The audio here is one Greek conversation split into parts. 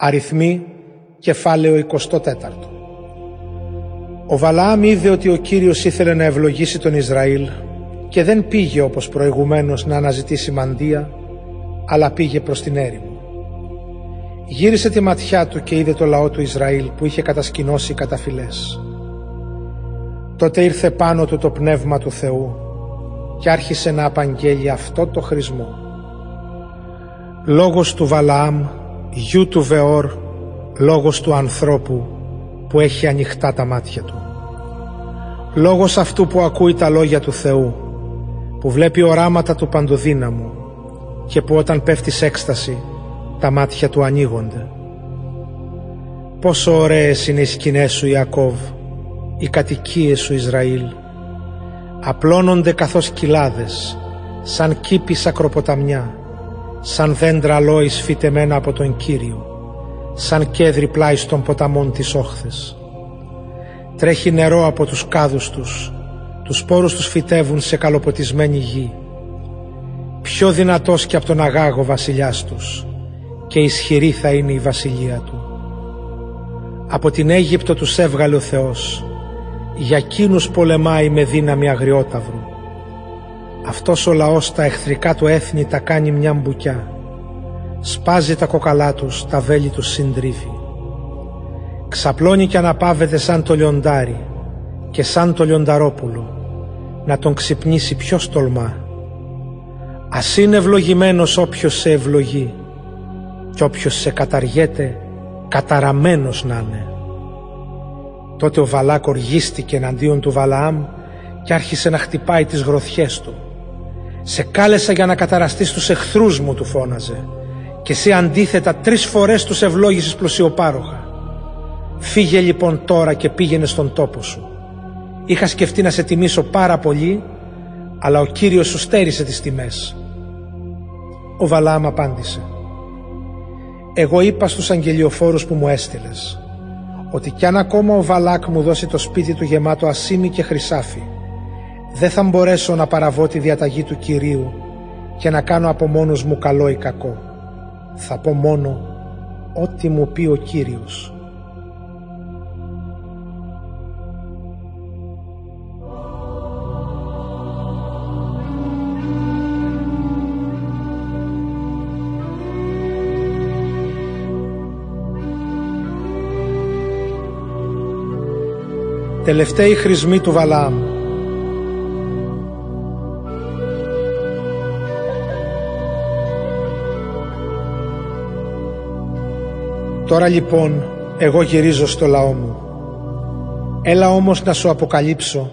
Αριθμοί, κεφάλαιο 24. Ο Βαλαάμ είδε ότι ο Κύριος ήθελε να ευλογήσει τον Ισραήλ και δεν πήγε όπως προηγουμένως να αναζητήσει μαντεία, αλλά πήγε προς την έρημο. Γύρισε τη ματιά του και είδε το λαό του Ισραήλ που είχε κατασκηνώσει καταφυλές. Τότε ήρθε πάνω του το πνεύμα του Θεού και άρχισε να απαγγέλει αυτό το χρησμό. Λόγος του Βαλαάμ γιου του Βεόρ λόγος του ανθρώπου που έχει ανοιχτά τα μάτια του. Λόγος αυτού που ακούει τα λόγια του Θεού, που βλέπει οράματα του παντοδύναμου και που όταν πέφτει σε έκσταση τα μάτια του ανοίγονται. Πόσο ωραίες είναι οι σκηνές σου Ιακώβ, οι κατοικίες σου Ισραήλ. Απλώνονται καθώς κοιλάδες, σαν κήπη ακροποταμιά σαν δέντρα λόης φυτεμένα από τον Κύριο, σαν κέδρι πλάι των ποταμών της όχθες. Τρέχει νερό από τους κάδους τους, τους σπόρους τους φυτεύουν σε καλοποτισμένη γη. Πιο δυνατός και από τον Αγάγο βασιλιάς τους και ισχυρή θα είναι η βασιλεία του. Από την Αίγυπτο τους έβγαλε ο Θεός, για κίνους πολεμάει με δύναμη αγριόταυρου αυτός ο λαός τα εχθρικά του έθνη τα κάνει μια μπουκιά. Σπάζει τα κοκαλά τους, τα βέλη τους συντρίφει. Ξαπλώνει και αναπάβεται σαν το λιοντάρι και σαν το λιονταρόπουλο. Να τον ξυπνήσει ποιος τολμά. Ας είναι ευλογημένος όποιος σε ευλογεί και όποιος σε καταργέται καταραμένος να είναι. Τότε ο Βαλάκ οργίστηκε εναντίον του Βαλαάμ και άρχισε να χτυπάει τις γροθιές του. «Σε κάλεσα για να καταραστείς τους εχθρούς μου» του φώναζε και εσύ αντίθετα τρεις φορές τους ευλόγησες πλουσιοπάροχα. Φύγε λοιπόν τώρα και πήγαινε στον τόπο σου. Είχα σκεφτεί να σε τιμήσω πάρα πολύ, αλλά ο Κύριος σου στέρισε τις τιμές. Ο Βαλάμ απάντησε «Εγώ είπα στους αγγελιοφόρους που μου έστειλες, ότι κι αν ακόμα ο Βαλάκ μου δώσει το σπίτι του γεμάτο ασίμι και χρυσάφι, δεν θα μπορέσω να παραβώ τη διαταγή του Κυρίου και να κάνω από μόνος μου καλό ή κακό. Θα πω μόνο ό,τι μου πει ο Κύριος. Τελευταίοι χρησμοί του Βαλάμ Τώρα λοιπόν εγώ γυρίζω στο λαό μου. Έλα όμως να σου αποκαλύψω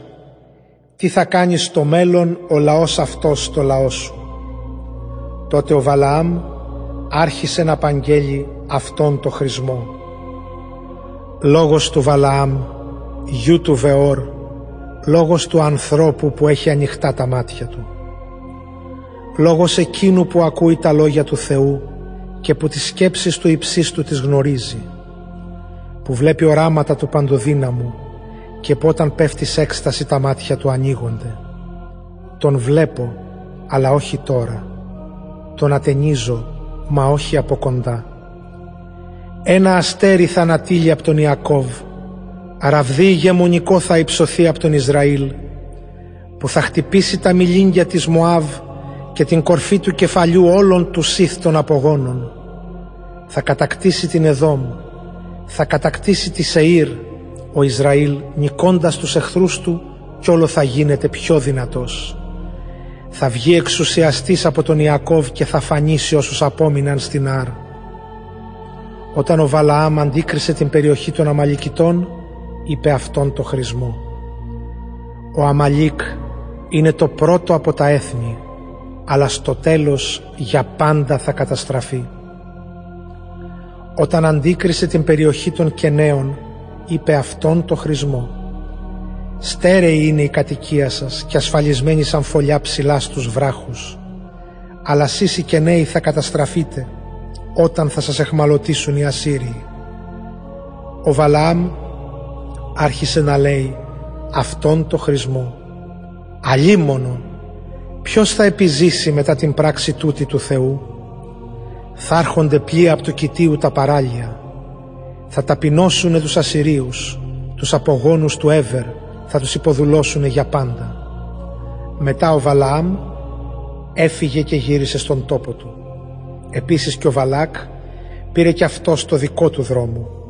τι θα κάνει στο μέλλον ο λαός αυτός στο λαό σου. Τότε ο Βαλαάμ άρχισε να απαγγέλει αυτόν το χρησμό. Λόγος του Βαλαάμ, γιου του Βεόρ, λόγος του ανθρώπου που έχει ανοιχτά τα μάτια του. Λόγος εκείνου που ακούει τα λόγια του Θεού και που τις σκέψεις του υψίστου τις γνωρίζει, που βλέπει οράματα του παντοδύναμου και που όταν πέφτει σε έκσταση τα μάτια του ανοίγονται. Τον βλέπω, αλλά όχι τώρα. Τον ατενίζω, μα όχι από κοντά. Ένα αστέρι θα ανατείλει από τον Ιακώβ, ραβδί ηγεμονικό θα υψωθεί από τον Ισραήλ, που θα χτυπήσει τα μιλίνγκια της Μωάβ και την κορφή του κεφαλιού όλων τους Σιθ των απογόνων. Θα κατακτήσει την Εδόμ, θα κατακτήσει τη Σεήρ, ο Ισραήλ νικώντας τους εχθρούς του κι όλο θα γίνεται πιο δυνατός. Θα βγει εξουσιαστής από τον Ιακώβ και θα φανίσει όσους απόμειναν στην Άρ. Όταν ο Βαλαάμ αντίκρισε την περιοχή των Αμαλικητών, είπε αυτόν το χρησμό. Ο Αμαλίκ είναι το πρώτο από τα έθνη αλλά στο τέλος για πάντα θα καταστραφεί. Όταν αντίκρισε την περιοχή των Κενέων, είπε αυτόν το χρησμό. «Στέρεη είναι η κατοικία σας και ασφαλισμένη σαν φωλιά ψηλά στους βράχους, αλλά εσείς οι Κενέοι θα καταστραφείτε όταν θα σας εχμαλωτήσουν οι Ασσύριοι». Ο Βαλάμ άρχισε να λέει αυτόν το χρησμό. «Αλίμονο Ποιος θα επιζήσει μετά την πράξη τούτη του Θεού; Θα έρχονται πλοία από το κοιτίου τα παράλια. Θα ταπεινώσουνε τους Ασσυρίους, τους απογόνους του Εύερ, θα τους υποδουλώσουνε για πάντα. Μετά ο Βαλαάμ έφυγε και γύρισε στον τόπο του. Επίσης και ο Βαλάκ πήρε και αυτός το δικό του δρόμο